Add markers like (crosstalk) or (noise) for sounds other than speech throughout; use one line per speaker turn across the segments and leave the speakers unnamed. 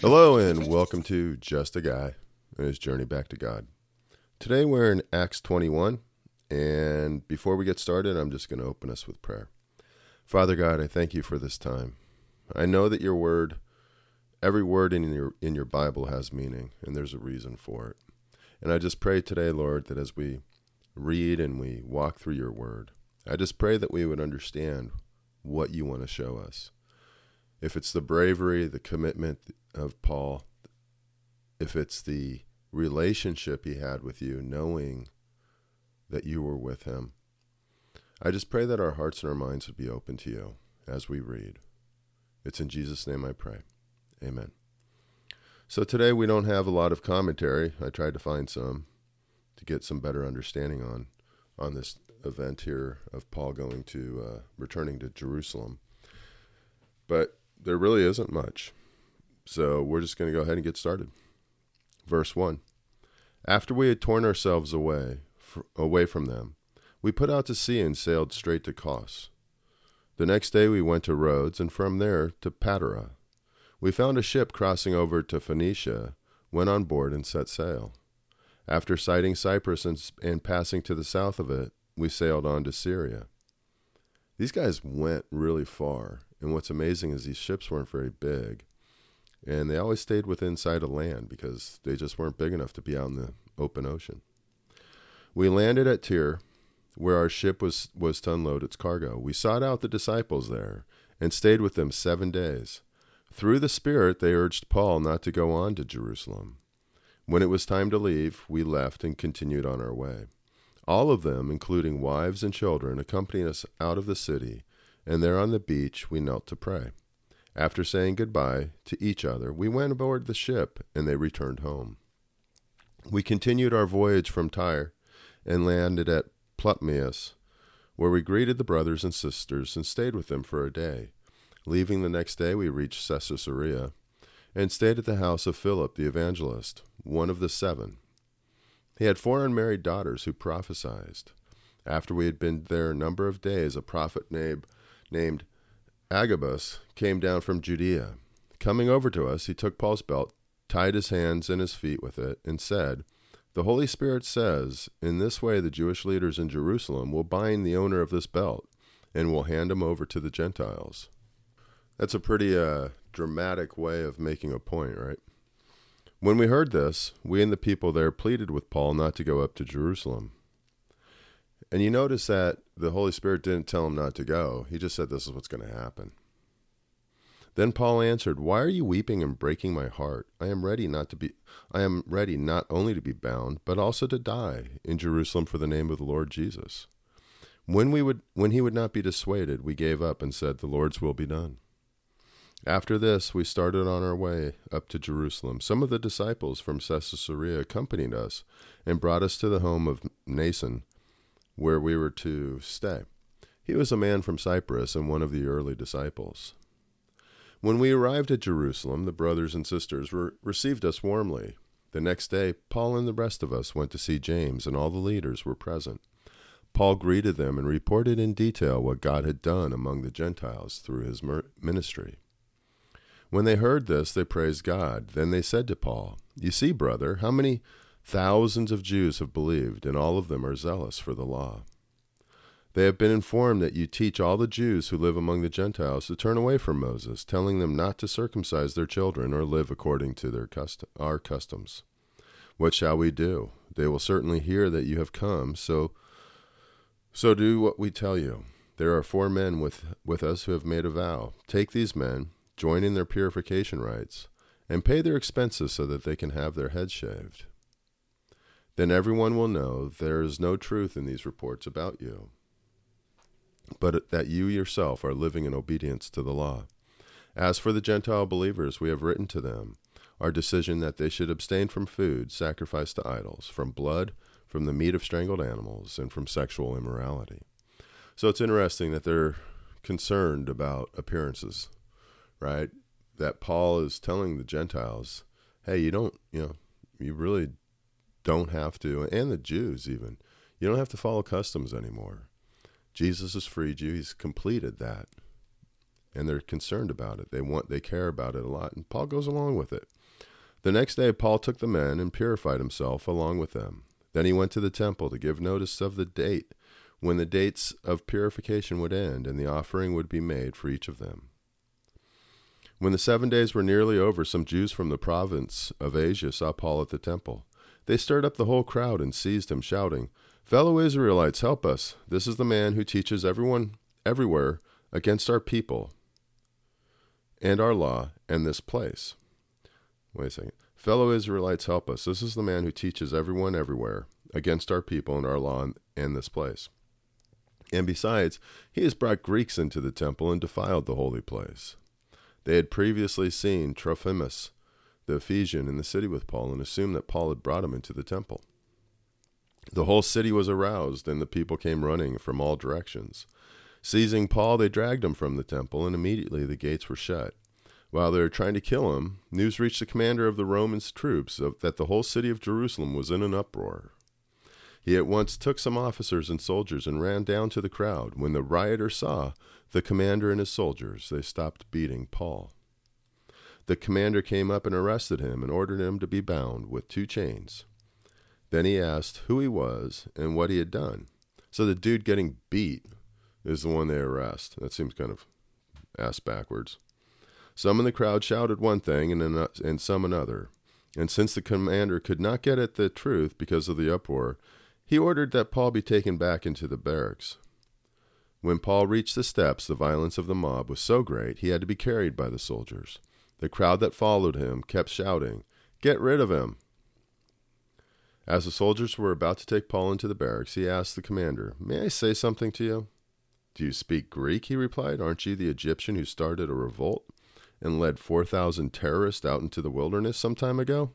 Hello, and welcome to Just a Guy and his journey back to God. Today we're in Acts 21, and before we get started, I'm just going to open us with prayer. Father God, I thank you for this time. I know that your word, every word in your in your Bible has meaning, and there's a reason for it. And I just pray today, Lord, that as we read and we walk through your word, I just pray that we would understand what you want to show us. If it's the bravery, the commitment of Paul, if it's the relationship he had with you, knowing that you were with him, I just pray that our hearts and our minds would be open to you as we read. It's in Jesus' name I pray. Amen. So today we don't have a lot of commentary. I tried to find some to get some better understanding on on this event here of Paul going to uh, returning to Jerusalem. But there really isn't much. So we're just going to go ahead and get started. Verse 1. After we had torn ourselves away away from them, we put out to sea and sailed straight to Kos. The next day we went to Rhodes and from there to Patara. We found a ship crossing over to Phoenicia, went on board and set sail. After sighting Cyprus and, and passing to the south of it, we sailed on to Syria. These guys went really far, and what's amazing is these ships weren't very big, and they always stayed within sight of land because they just weren't big enough to be out in the open ocean. We landed at Tyre, where our ship was, was to unload its cargo. We sought out the disciples there and stayed with them seven days. Through the Spirit, they urged Paul not to go on to Jerusalem. When it was time to leave, we left and continued on our way. All of them, including wives and children, accompanied us out of the city, and there on the beach we knelt to pray. After saying goodbye to each other, we went aboard the ship, and they returned home. We continued our voyage from Tyre and landed at Ptolemais, where we greeted the brothers and sisters and stayed with them for a day. Leaving the next day, we reached Caesarea and stayed at the house of Philip the evangelist, one of the seven, he had four unmarried daughters who prophesied. After we had been there a number of days, a prophet named, named Agabus came down from Judea. Coming over to us, he took Paul's belt, tied his hands and his feet with it, and said, The Holy Spirit says, In this way the Jewish leaders in Jerusalem will bind the owner of this belt and will hand him over to the Gentiles. That's a pretty uh, dramatic way of making a point, right? When we heard this, we and the people there pleaded with Paul not to go up to Jerusalem. And you notice that the Holy Spirit didn't tell him not to go, he just said this is what's going to happen. Then Paul answered, "Why are you weeping and breaking my heart? I am ready not to be I am ready not only to be bound, but also to die in Jerusalem for the name of the Lord Jesus." When we would when he would not be dissuaded, we gave up and said, "The Lord's will be done." After this, we started on our way up to Jerusalem. Some of the disciples from Caesarea accompanied us and brought us to the home of Mnason, where we were to stay. He was a man from Cyprus and one of the early disciples. When we arrived at Jerusalem, the brothers and sisters received us warmly. The next day, Paul and the rest of us went to see James, and all the leaders were present. Paul greeted them and reported in detail what God had done among the Gentiles through his ministry. When they heard this, they praised God. Then they said to Paul, You see, brother, how many thousands of Jews have believed, and all of them are zealous for the law. They have been informed that you teach all the Jews who live among the Gentiles to turn away from Moses, telling them not to circumcise their children or live according to their custom, our customs. What shall we do? They will certainly hear that you have come, so so do what we tell you. There are four men with, with us who have made a vow. Take these men, join in their purification rites, and pay their expenses so that they can have their heads shaved. Then everyone will know there is no truth in these reports about you, but that you yourself are living in obedience to the law. As for the Gentile believers, we have written to them our decision that they should abstain from food sacrificed to idols, from blood, from the meat of strangled animals, and from sexual immorality. So it's interesting that they're concerned about appearances right? That Paul is telling the Gentiles, hey, you don't, you know, you really don't have to, and the Jews even, you don't have to follow customs anymore. Jesus has freed you. He's completed that. And they're concerned about it. They want they care about it a lot. And Paul goes along with it. The next day Paul took the men and purified himself along with them. Then he went to the temple to give notice of the date when the dates of purification would end and the offering would be made for each of them. When the seven days were nearly over, some Jews from the province of Asia saw Paul at the temple. They stirred up the whole crowd and seized him, shouting, Fellow Israelites, help us. This is the man who teaches everyone everywhere against our people and our law and this place. Wait a second. Fellow Israelites, help us. This is the man who teaches everyone everywhere against our people and our law and this place. And besides, he has brought Greeks into the temple and defiled the holy place. They had previously seen Trophimus, the Ephesian, in the city with Paul and assumed that Paul had brought him into the temple. The whole city was aroused, and the people came running from all directions. Seizing Paul, they dragged him from the temple, and immediately the gates were shut. While they were trying to kill him, news reached the commander of the Roman troops that the whole city of Jerusalem was in an uproar. He at once took some officers and soldiers and ran down to the crowd. When the rioters saw the commander and his soldiers, they stopped beating Paul. The commander came up and arrested him and ordered him to be bound with two chains. Then he asked who he was and what he had done. So the dude getting beat is the one they arrest. That seems kind of ass backwards. Some in the crowd shouted one thing and, uh, and some another. And since the commander could not get at the truth because of the uproar, he ordered that Paul be taken back into the barracks. When Paul reached the steps, the violence of the mob was so great he had to be carried by the soldiers. The crowd that followed him kept shouting, Get rid of him! As the soldiers were about to take Paul into the barracks, he asked the commander, May I say something to you? Do you speak Greek? He replied. Aren't you the Egyptian who started a revolt and led 4,000 terrorists out into the wilderness some time ago?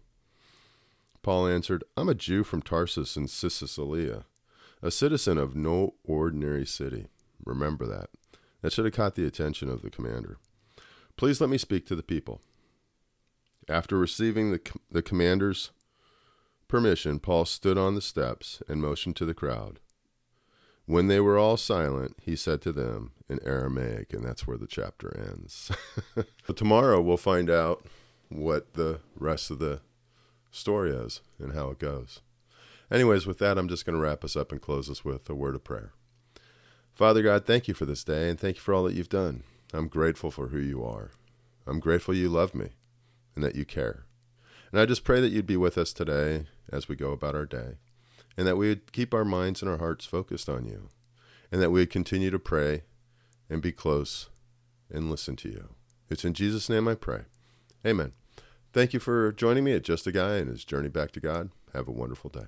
Paul answered, I'm a Jew from Tarsus in Cilicia, a citizen of no ordinary city. Remember that. That should have caught the attention of the commander. Please let me speak to the people. After receiving the, the commander's permission, Paul stood on the steps and motioned to the crowd. When they were all silent, he said to them in Aramaic, and that's where the chapter ends. (laughs) tomorrow we'll find out what the rest of the story is and how it goes. Anyways, with that, I'm just going to wrap us up and close us with a word of prayer. Father God, thank you for this day and thank you for all that you've done. I'm grateful for who you are. I'm grateful you love me and that you care. And I just pray that you'd be with us today as we go about our day and that we would keep our minds and our hearts focused on you and that we would continue to pray and be close and listen to you. It's in Jesus' name I pray. Amen. Thank you for joining me at Just a Guy and his journey back to God. Have a wonderful day.